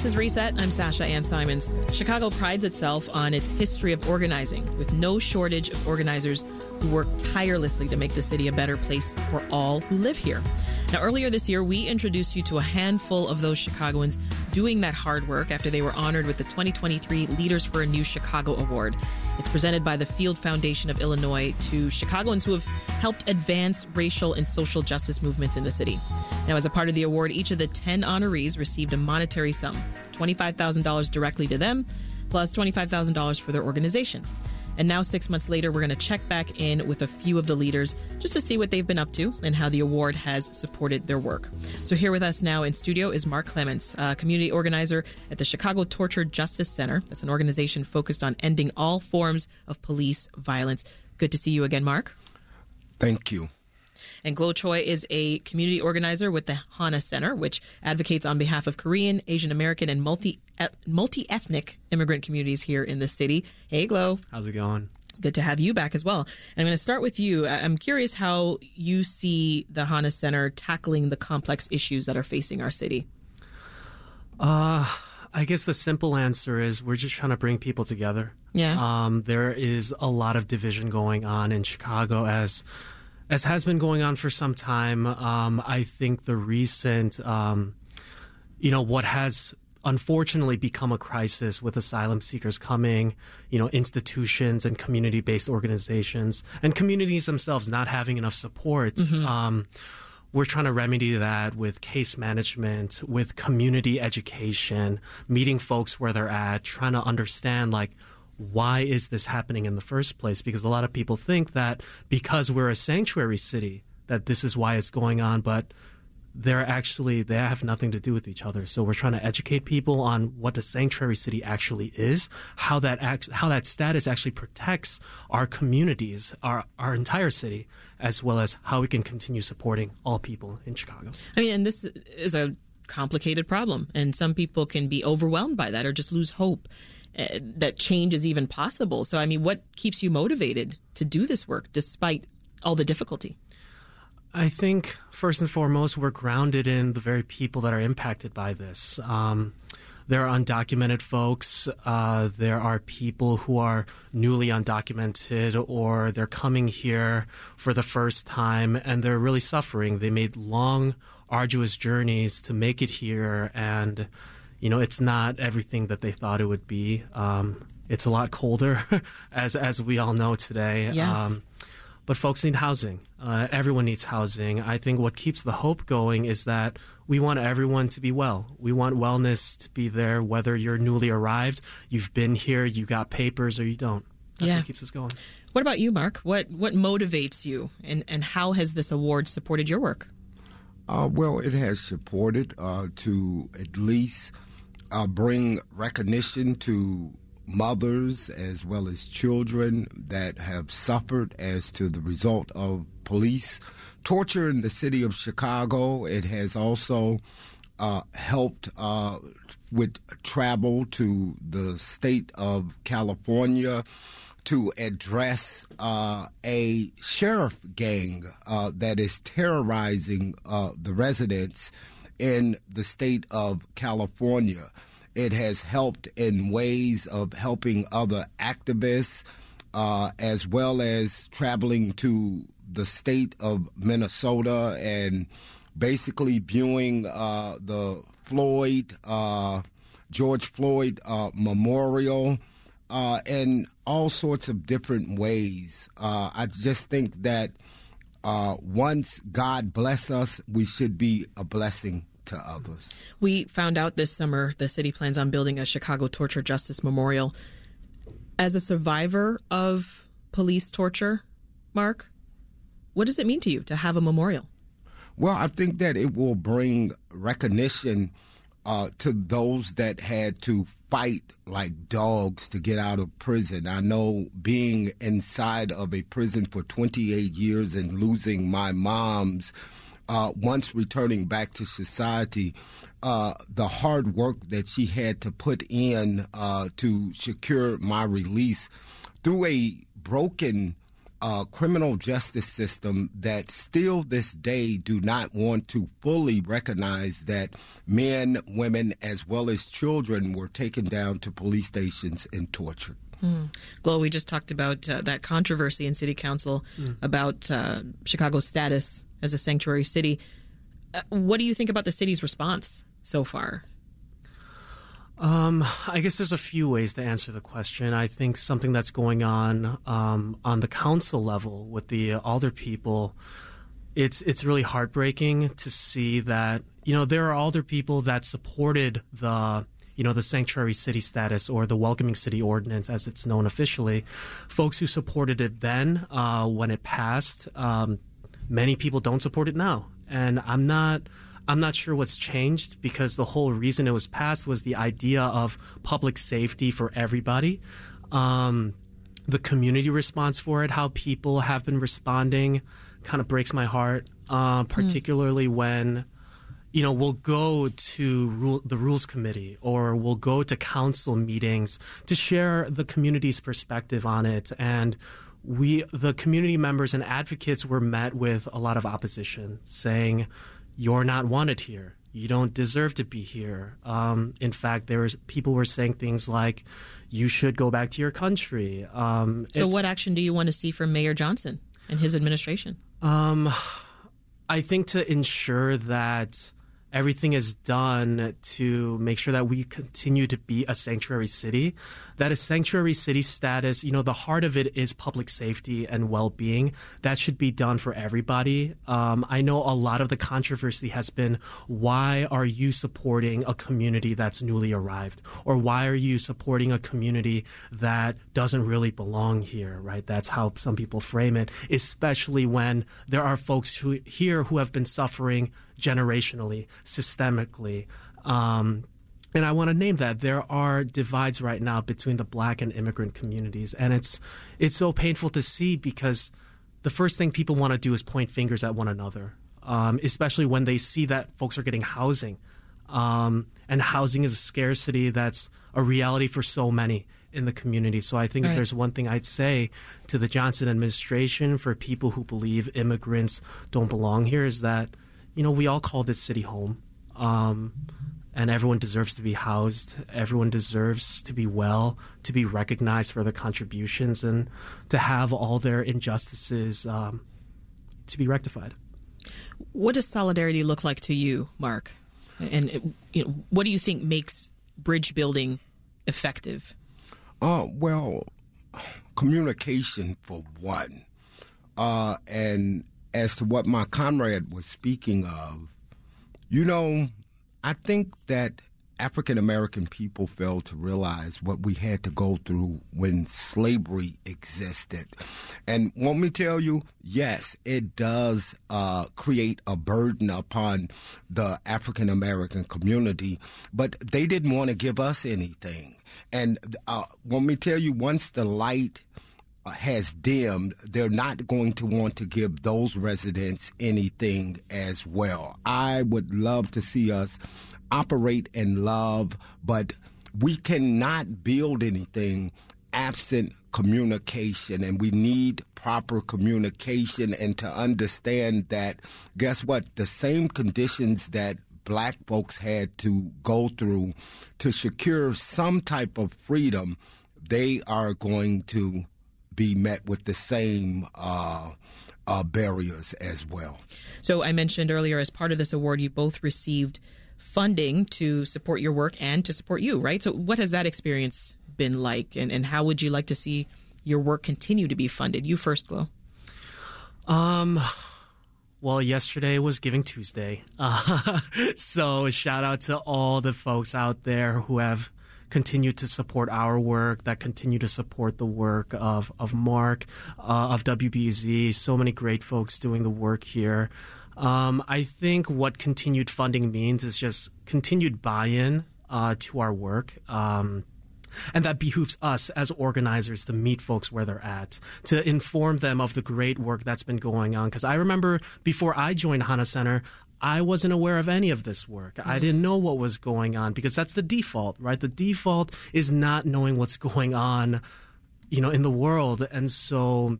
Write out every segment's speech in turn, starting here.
This is Reset. I'm Sasha Ann Simons. Chicago prides itself on its history of organizing, with no shortage of organizers who work tirelessly to make the city a better place for all who live here. Now, earlier this year, we introduced you to a handful of those Chicagoans doing that hard work after they were honored with the 2023 Leaders for a New Chicago Award. It's presented by the Field Foundation of Illinois to Chicagoans who have helped advance racial and social justice movements in the city. Now, as a part of the award, each of the 10 honorees received a monetary sum $25,000 directly to them, plus $25,000 for their organization. And now, six months later, we're going to check back in with a few of the leaders just to see what they've been up to and how the award has supported their work. So, here with us now in studio is Mark Clements, community organizer at the Chicago Torture Justice Center. That's an organization focused on ending all forms of police violence. Good to see you again, Mark. Thank you. And Glo Choi is a community organizer with the Hana Center, which advocates on behalf of Korean, Asian American, and multi multi ethnic immigrant communities here in the city. Hey, Glo. How's it going? Good to have you back as well. And I'm going to start with you. I'm curious how you see the Hana Center tackling the complex issues that are facing our city. Uh, I guess the simple answer is we're just trying to bring people together. Yeah. Um, there is a lot of division going on in Chicago as as has been going on for some time. Um, I think the recent, um, you know, what has unfortunately become a crisis with asylum seekers coming, you know, institutions and community based organizations and communities themselves not having enough support. Mm-hmm. Um, we're trying to remedy that with case management, with community education, meeting folks where they're at, trying to understand like why is this happening in the first place? Because a lot of people think that because we're a sanctuary city, that this is why it's going on, but they're actually they have nothing to do with each other. So we're trying to educate people on what a sanctuary city actually is, how that acts, how that status actually protects our communities, our our entire city, as well as how we can continue supporting all people in Chicago. I mean, and this is a complicated problem, and some people can be overwhelmed by that or just lose hope that change is even possible. So, I mean, what keeps you motivated to do this work despite all the difficulty? I think first and foremost, we're grounded in the very people that are impacted by this. Um, there are undocumented folks. Uh, there are people who are newly undocumented or they're coming here for the first time and they're really suffering. They made long, arduous journeys to make it here and you know, it's not everything that they thought it would be. Um, it's a lot colder, as as we all know today. Yes. Um, but folks need housing. Uh, everyone needs housing. I think what keeps the hope going is that we want everyone to be well. We want wellness to be there, whether you're newly arrived, you've been here, you got papers, or you don't. That's yeah. what keeps us going. What about you, Mark? What what motivates you, and and how has this award supported your work? Uh, well, it has supported uh, to at least uh, bring recognition to mothers as well as children that have suffered as to the result of police torture in the city of Chicago. It has also uh, helped uh, with travel to the state of California to address uh, a sheriff gang uh, that is terrorizing uh, the residents in the state of California. It has helped in ways of helping other activists, uh, as well as traveling to the state of Minnesota and basically viewing uh, the Floyd, uh, George Floyd uh, memorial. Uh, in all sorts of different ways. Uh, I just think that once God bless us, we should be a blessing to others. We found out this summer the city plans on building a Chicago Torture Justice Memorial. As a survivor of police torture, Mark, what does it mean to you to have a memorial? Well, I think that it will bring recognition uh, to those that had to fight like dogs to get out of prison. I know being inside of a prison for 28 years and losing my mom's uh, once returning back to society, uh, the hard work that she had to put in uh, to secure my release through a broken a criminal justice system that still this day do not want to fully recognize that men, women, as well as children were taken down to police stations and tortured. Mm. Glo, we just talked about uh, that controversy in City Council mm. about uh, Chicago's status as a sanctuary city. Uh, what do you think about the city's response so far? Um, I guess there's a few ways to answer the question. I think something that's going on um, on the council level with the alder people, it's it's really heartbreaking to see that you know there are alder people that supported the you know the sanctuary city status or the welcoming city ordinance as it's known officially. Folks who supported it then uh, when it passed, um, many people don't support it now, and I'm not. I'm not sure what's changed because the whole reason it was passed was the idea of public safety for everybody. Um, the community response for it, how people have been responding, kind of breaks my heart, uh, particularly mm. when you know, we'll go to rule, the rules committee or we'll go to council meetings to share the community's perspective on it. And we, the community members and advocates, were met with a lot of opposition, saying, you're not wanted here. You don't deserve to be here. Um, in fact, there was people were saying things like, "You should go back to your country." Um, so, what action do you want to see from Mayor Johnson and his administration? Um, I think to ensure that everything is done to make sure that we continue to be a sanctuary city. That a sanctuary city status, you know, the heart of it is public safety and well being. That should be done for everybody. Um, I know a lot of the controversy has been why are you supporting a community that's newly arrived? Or why are you supporting a community that doesn't really belong here, right? That's how some people frame it, especially when there are folks who, here who have been suffering generationally, systemically. Um, and I want to name that there are divides right now between the black and immigrant communities, and it's it's so painful to see because the first thing people want to do is point fingers at one another, um, especially when they see that folks are getting housing, um, and housing is a scarcity that's a reality for so many in the community. So I think right. if there's one thing I'd say to the Johnson administration for people who believe immigrants don't belong here is that you know, we all call this city home. Um, and everyone deserves to be housed. Everyone deserves to be well, to be recognized for their contributions, and to have all their injustices um, to be rectified. What does solidarity look like to you, Mark? And you know, what do you think makes bridge building effective? Uh, well, communication for one, uh, and as to what my comrade was speaking of, you know, I think that African American people failed to realize what we had to go through when slavery existed. And want me tell you, yes, it does uh, create a burden upon the African American community, but they didn't want to give us anything. And uh, want me tell you, once the light has dimmed, they're not going to want to give those residents anything as well. I would love to see us operate in love, but we cannot build anything absent communication and we need proper communication and to understand that guess what the same conditions that black folks had to go through to secure some type of freedom they are going to be met with the same uh, uh, barriers as well. So I mentioned earlier, as part of this award, you both received funding to support your work and to support you, right? So what has that experience been like, and, and how would you like to see your work continue to be funded? You first, Glo. Um. Well, yesterday was Giving Tuesday. Uh, so, shout out to all the folks out there who have continue to support our work, that continue to support the work of, of Mark, uh, of WBZ, so many great folks doing the work here. Um, I think what continued funding means is just continued buy in uh, to our work. Um, and that behooves us as organizers to meet folks where they're at, to inform them of the great work that's been going on. Because I remember before I joined Hana Center, I wasn't aware of any of this work. Mm-hmm. I didn't know what was going on because that's the default, right? The default is not knowing what's going on, you know, in the world. And so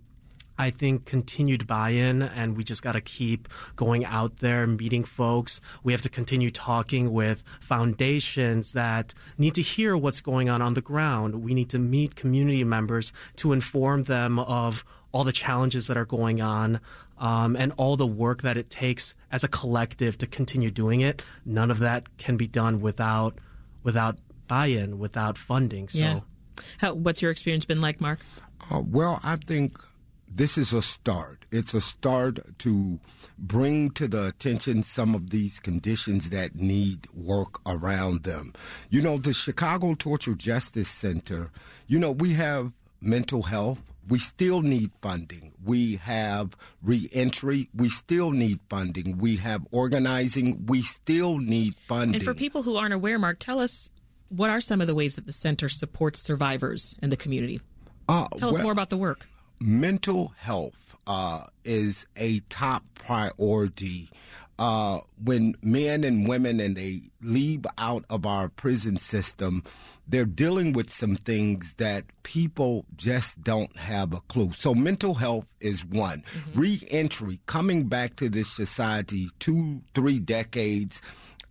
I think continued buy in, and we just got to keep going out there, meeting folks. We have to continue talking with foundations that need to hear what's going on on the ground. We need to meet community members to inform them of all the challenges that are going on. Um, and all the work that it takes as a collective to continue doing it, none of that can be done without without buy-in, without funding. So, yeah. How, what's your experience been like, Mark? Uh, well, I think this is a start. It's a start to bring to the attention some of these conditions that need work around them. You know, the Chicago Torture Justice Center, you know, we have mental health. We still need funding. We have reentry. We still need funding. We have organizing. We still need funding. And for people who aren't aware, Mark, tell us what are some of the ways that the center supports survivors in the community? Uh, Tell well, us more about the work mental health uh, is a top priority. Uh, when men and women and they leave out of our prison system, they're dealing with some things that people just don't have a clue. So mental health is one. Mm-hmm. Re-entry, coming back to this society two, three decades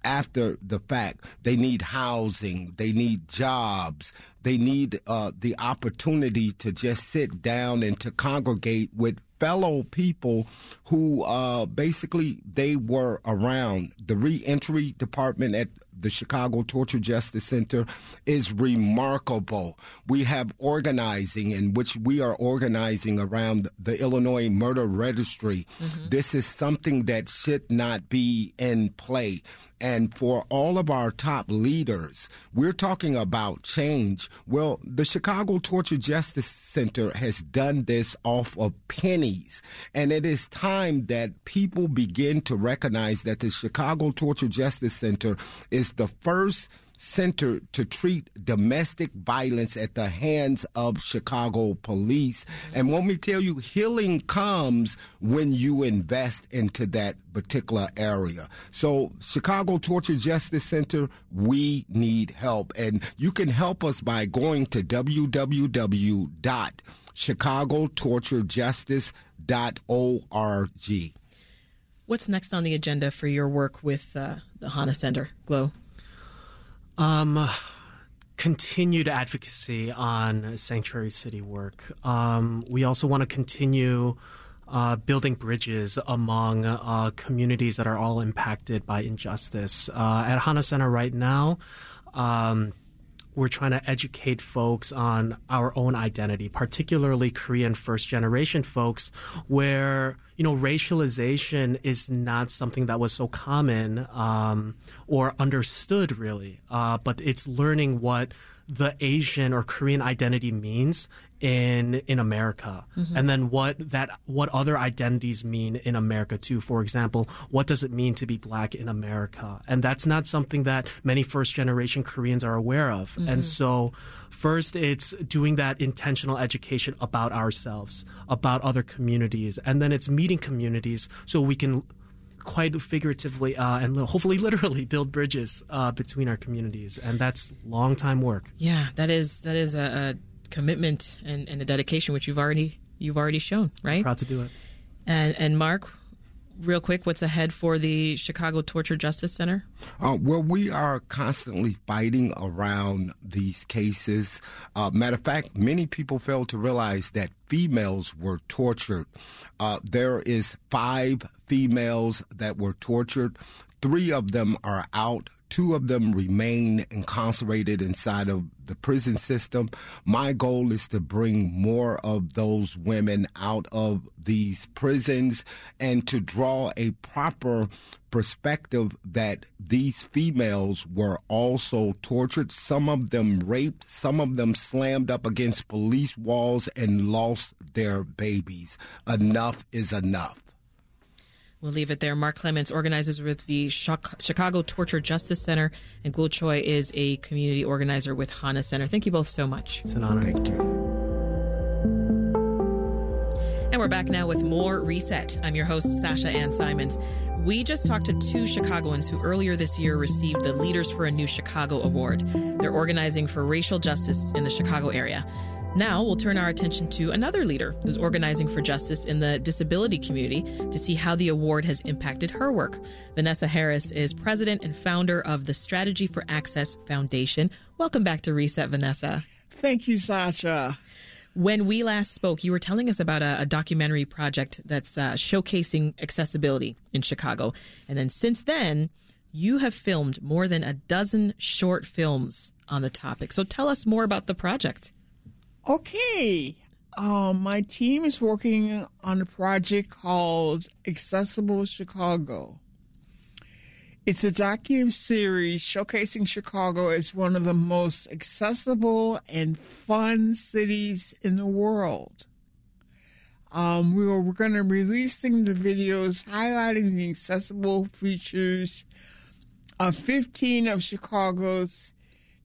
after the fact. They need housing, they need jobs, they need uh, the opportunity to just sit down and to congregate with fellow people who uh, basically they were around. The reentry department at the Chicago Torture Justice Center is remarkable. We have organizing in which we are organizing around the Illinois Murder Registry. Mm-hmm. This is something that should not be in play. And for all of our top leaders, we're talking about change. Well, the Chicago Torture Justice Center has done this off of pennies. And it is time that people begin to recognize that the Chicago Torture Justice Center is the first center to treat domestic violence at the hands of Chicago police. And let me tell you, healing comes when you invest into that particular area. So, Chicago Torture Justice Center, we need help. And you can help us by going to www.chicagotorturejustice.org. What's next on the agenda for your work with uh, the Hana Center, Glo? Um, continued advocacy on sanctuary city work. Um, we also want to continue uh, building bridges among uh, communities that are all impacted by injustice. Uh, at Hana Center right now, um, we're trying to educate folks on our own identity, particularly Korean first generation folks, where you know racialization is not something that was so common um, or understood really, uh, but it's learning what the Asian or Korean identity means in in America, mm-hmm. and then what that what other identities mean in America too. For example, what does it mean to be black in America? And that's not something that many first generation Koreans are aware of. Mm-hmm. And so, first, it's doing that intentional education about ourselves, about other communities, and then it's meeting communities so we can quite figuratively uh, and hopefully literally build bridges uh, between our communities, and that's long time work. Yeah, that is that is a, a commitment and, and a dedication which you've already you've already shown, right? Proud to do it. And and Mark, real quick, what's ahead for the Chicago Torture Justice Center? Uh, well, we are constantly fighting around these cases. Uh, matter of fact, many people fail to realize that females were tortured. Uh, there is five females that were tortured. Three of them are out Two of them remain incarcerated inside of the prison system. My goal is to bring more of those women out of these prisons and to draw a proper perspective that these females were also tortured, some of them raped, some of them slammed up against police walls and lost their babies. Enough is enough. We'll leave it there. Mark Clements organizes with the Chicago Torture Justice Center, and Glo Choi is a community organizer with Hana Center. Thank you both so much. It's an honor. Thank you. And we're back now with more Reset. I'm your host, Sasha Ann Simons. We just talked to two Chicagoans who earlier this year received the Leaders for a New Chicago Award. They're organizing for racial justice in the Chicago area. Now we'll turn our attention to another leader who's organizing for justice in the disability community to see how the award has impacted her work. Vanessa Harris is president and founder of the Strategy for Access Foundation. Welcome back to Reset, Vanessa. Thank you, Sasha. When we last spoke, you were telling us about a, a documentary project that's uh, showcasing accessibility in Chicago. And then since then, you have filmed more than a dozen short films on the topic. So tell us more about the project. Okay. Um, my team is working on a project called Accessible Chicago. It's a docu series showcasing Chicago as one of the most accessible and fun cities in the world. Um, we are, we're going to be releasing the videos highlighting the accessible features of 15 of Chicago's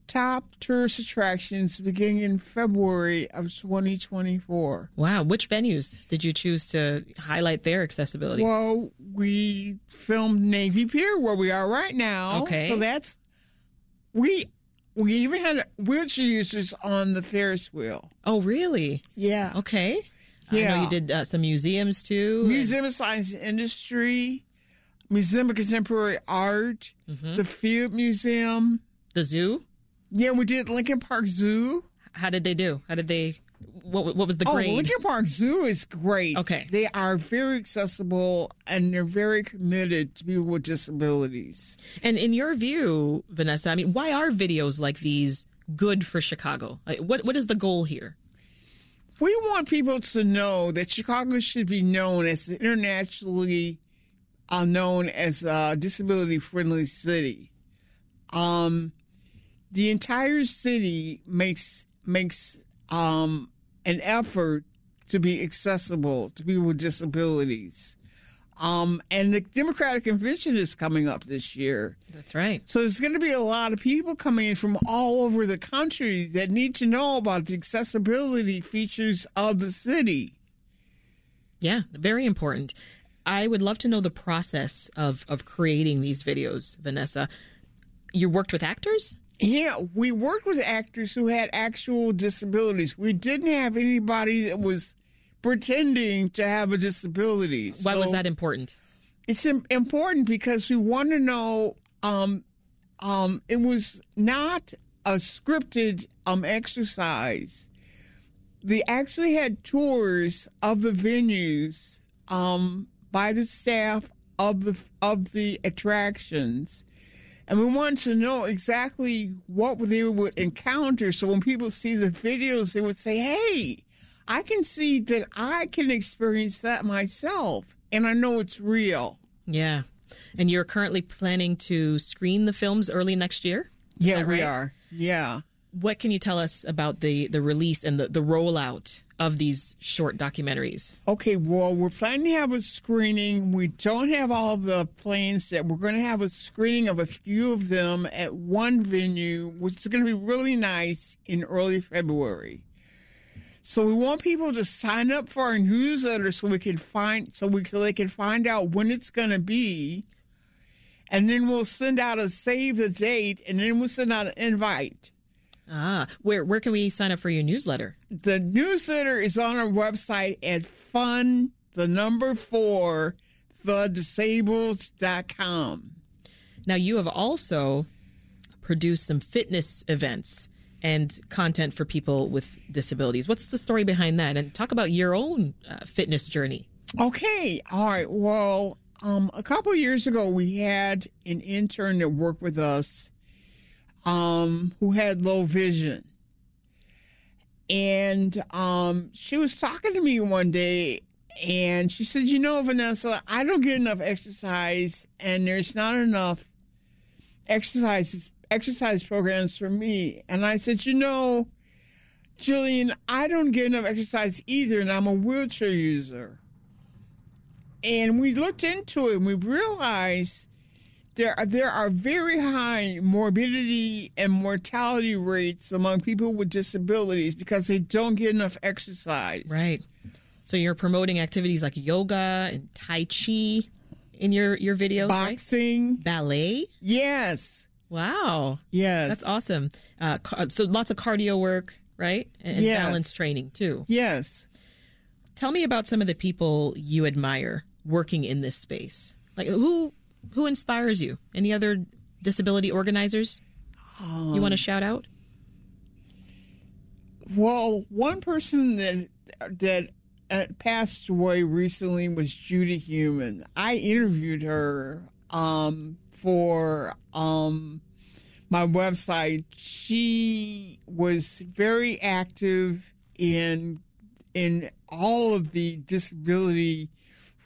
top tourist attractions beginning in February of 2024. Wow. Which venues did you choose to highlight their accessibility? Well, we filmed Navy Pier where we are right now. Okay. So that's we we even had wheelchair users on the Ferris wheel. oh, really? Yeah. Okay. I know Yeah. you did uh, some museums too. Museum of Science and Industry, Museum of Contemporary Art, Mm-hmm. the Field Museum. the zoo. Yeah, we did Lincoln Park Zoo. How did they do? How did they? What What was the Oh, grade? Lincoln Park Zoo is great. Okay. They are very accessible and they're very committed to people with disabilities. And in your view, Vanessa, I mean, why are videos like these good for Chicago? Like, what What is the goal here? We want people to know that Chicago should be known as internationally uh, known as a disability friendly city. Um, the entire city makes makes um, an effort to be accessible to people with disabilities. Um, and the Democratic Convention is coming up this year. That's right. So there's going to be a lot of people coming in from all over the country that need to know about the accessibility features of the city. Yeah, very important. I would love to know the process of of creating these videos, Vanessa. You worked with actors? Yeah, we worked with actors who had actual disabilities. We didn't have anybody that was pretending to have a disability. Why was that important? It's important because we want to know. Um, um, it was not a scripted um exercise. They actually had tours of the venues um, by the staff of the of the attractions, and we wanted to know exactly what they would encounter. So when people see the videos, they would say, "Hey, I can see that I can experience that myself, and I know it's real." Yeah. And you're currently planning to screen the films early next year? Is Yeah, that we are. Yeah. What can you tell us about the the release and the, the rollout of these short documentaries? Okay, well, we're planning to have a screening. We don't have all the plans yet. We're going to have a screening of a few of them at one venue, which is going to be really nice in early February. So we want people to sign up for our newsletter so we can find so we so they can find out when it's going to be, and then we'll send out a save the date, and then we'll send out an invite. Ah, where where can we sign up for your newsletter? the newsletter is on our website at fun the number four the disabled.com Now you have also produced some fitness events and content for people with disabilities. What's the story behind that? And talk about your own uh, fitness journey. okay all right well um, a couple years ago we had an intern that worked with us um, who had low vision and um, she was talking to me one day and she said you know vanessa i don't get enough exercise and there's not enough exercises exercise programs for me and i said you know Jillian, I don't get enough exercise either, and I'm a wheelchair user. And we looked into it and we realized there are, there are very high morbidity and mortality rates among people with disabilities because they don't get enough exercise. Right. So you're promoting activities like yoga and tai chi in your your videos, right? Boxing. Ballet. Yes. Wow. Yes. That's awesome. Uh, so lots of cardio work, right? And Yes. balance training too. Yes. Tell me about some of the people you admire working in this space. Like who who inspires you? Any other disability organizers you want to shout out? Well, one person that that uh, passed away recently was Judy Heumann. I interviewed her um, for um, my website. She was very active in in all of the disability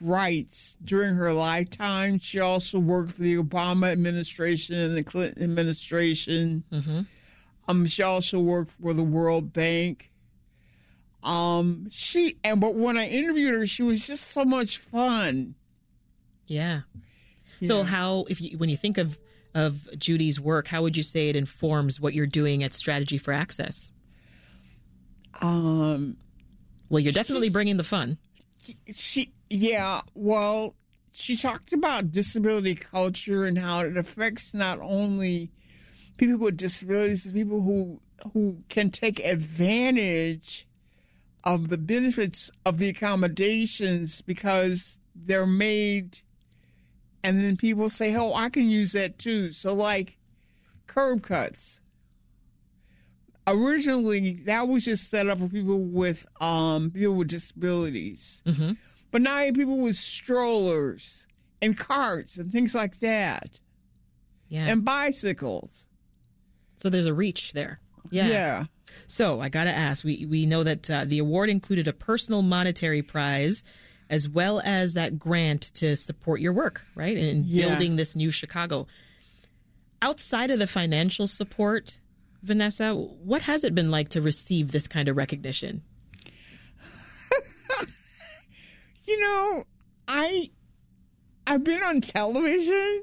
rights during her lifetime. She also worked for the Obama administration and the Clinton administration. Um, she also worked for the World Bank. Um, she and but when I interviewed her, she was just so much fun. Yeah. So Yeah. how if you when you think of of Judy's work, how would you say it informs what you're doing at Strategy for Access? Um, Well, you're definitely bringing the fun. she yeah, well, she talked about disability culture and how it affects not only people with disabilities, but people who who can take advantage of the benefits of the accommodations because they're made and then people say, Oh, I can use that too. So like curb cuts. Originally that was just set up for people with um people with disabilities. Mm-hmm. But now you have people with strollers and carts and things like that. Yeah. And bicycles. so there's a reach there. Yeah. yeah. So I got to ask. We we know that uh, the award included a personal monetary prize, as well as that grant to support your work, right, in Yeah. building this new Chicago. Outside of the financial support, Vanessa, what has it been like to receive this kind of recognition? You know, I I've been on television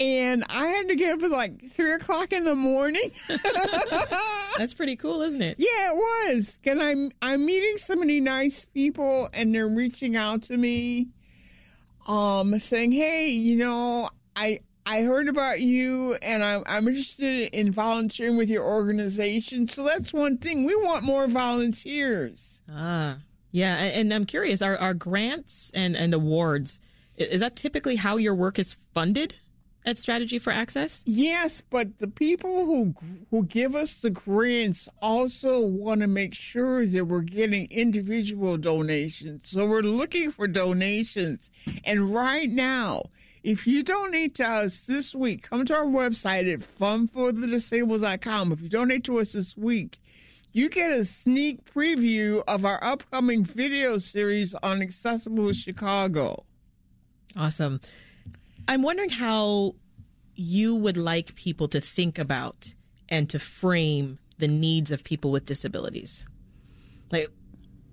and I had to get up at like three o'clock in the morning. That's pretty cool, isn't it? yeah, it was. And I'm I'm meeting so many nice people and they're reaching out to me, um, saying, Hey, you know, I I heard about you and I'm I'm interested in volunteering with your organization. So that's one thing. We want more volunteers. Ah, yeah. And I'm curious, are, are grants and, and awards, is that typically how your work is funded at Strategy for Access? Yes, but the people who who give us the grants also want to make sure that we're getting individual donations. So we're looking for donations. And right now, if you donate to us this week, come to our website at funforthedisabled.com. If you donate to us this week, you get a sneak preview of our upcoming video series on Accessible Chicago. Awesome. I'm wondering how you would like people to think about and to frame the needs of people with disabilities. Like,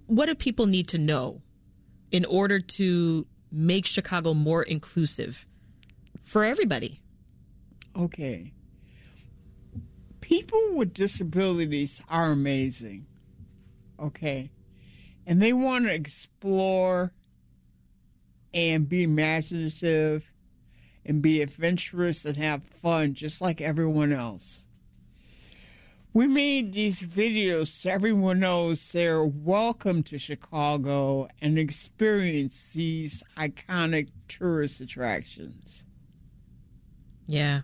what do people need to know in order to make Chicago more inclusive for everybody? Okay. People with disabilities are amazing. Okay. And they want to explore and be imaginative and be adventurous and have fun just like everyone else. We made these videos so everyone knows they're welcome to Chicago and experience these iconic tourist attractions. Yeah.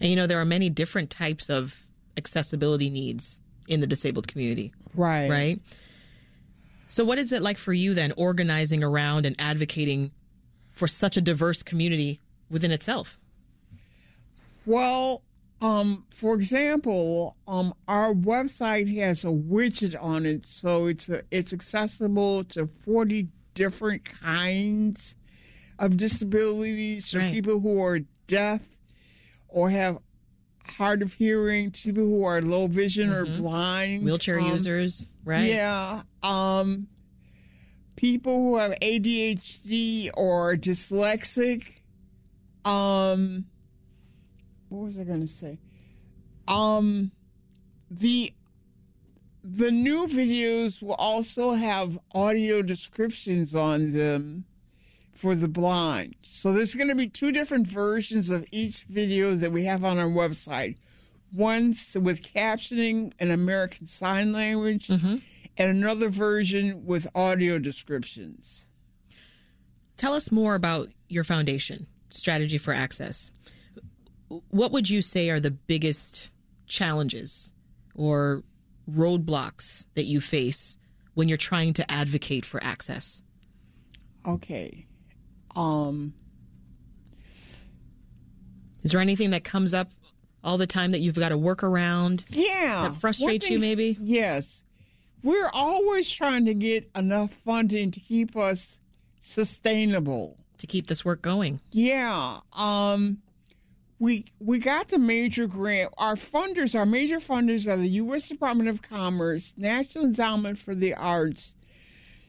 And you know, there are many different types of accessibility needs in the disabled community, Right. right? So, what is it like for you then, organizing around and advocating for such a diverse community within itself? Well, um, for example, um, our website has a widget on it, so it's a, it's accessible to forty different kinds of disabilities. So Right. people who are deaf or have hard of hearing, to people who are low vision or blind, Wheelchair um, users, right? yeah. Um, people who have ADHD or dyslexic. Um, what was I going to say? Um, the the new videos will also have audio descriptions on them for the blind. So there's going to be two different versions of each video that we have on our website. One with captioning and American Sign Language, mm-hmm. and another version with audio descriptions. Tell us more about your foundation, Strategy for Access. What would you say are the biggest challenges or roadblocks that you face when you're trying to advocate for access? Okay. Um, Is there anything that comes up all the time that you've got to work around? yeah. That frustrates you, maybe? Yes. We're always trying to get enough funding to keep us sustainable. to keep this work going? Yeah. Um we we got the major grant. Our funders, our major funders are the US Department of Commerce, National Endowment for the Arts,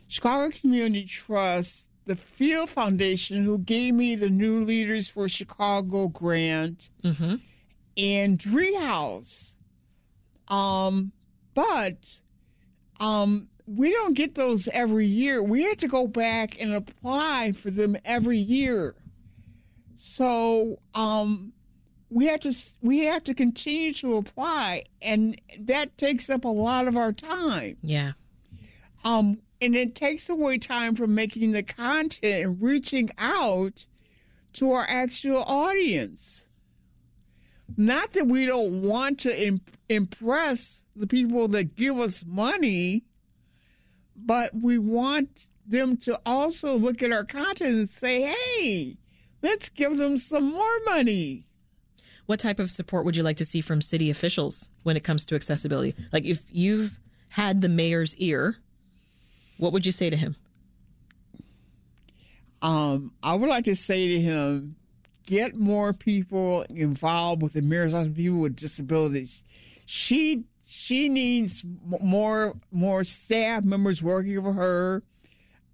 Chicago Community Trust, the Field Foundation, who gave me the New Leaders for Chicago grant, Mm-hmm. and Treehouse. Um, but um, we don't get those every year. We have to go back and apply for them every year. So um, we have to we have to continue to apply, and that takes up a lot of our time. Yeah. Um, and it takes away time from making the content and reaching out to our actual audience. Not that we don't want to im- impress the people that give us money, but we want them to also look at our content and say, hey, let's give them some more money. What type of support would you like to see from city officials when it comes to accessibility? Like if you've had the mayor's ear, what would you say to him? um, I would like to say to him, get more people involved with the mayor's office, people with disabilities. She she needs more more staff members working for her.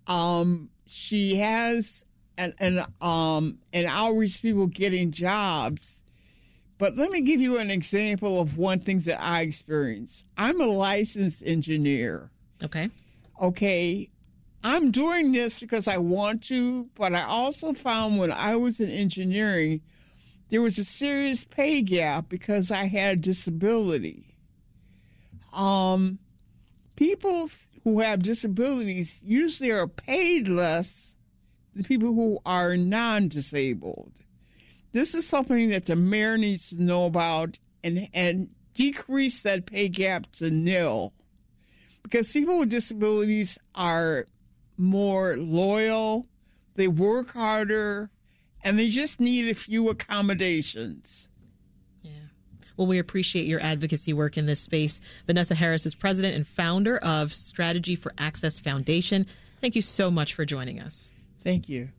Um, she has an an um an outreach people getting jobs. But let me give you an example of one thing that I experienced. I'm a licensed engineer Okay. Okay, I'm doing this because I want to, but I also found when I was in engineering, there was a serious pay gap because I had a disability. Um, people who have disabilities usually are paid less than people who are non disabled. This is something that the mayor needs to know about and, and decrease that pay gap to nil because people with disabilities are more loyal, they work harder, and they just need a few accommodations. Yeah. Well, we appreciate your advocacy work in this space. Vanessa Harris is president and founder of Strategy for Access Foundation. Thank you so much for joining us. Thank you.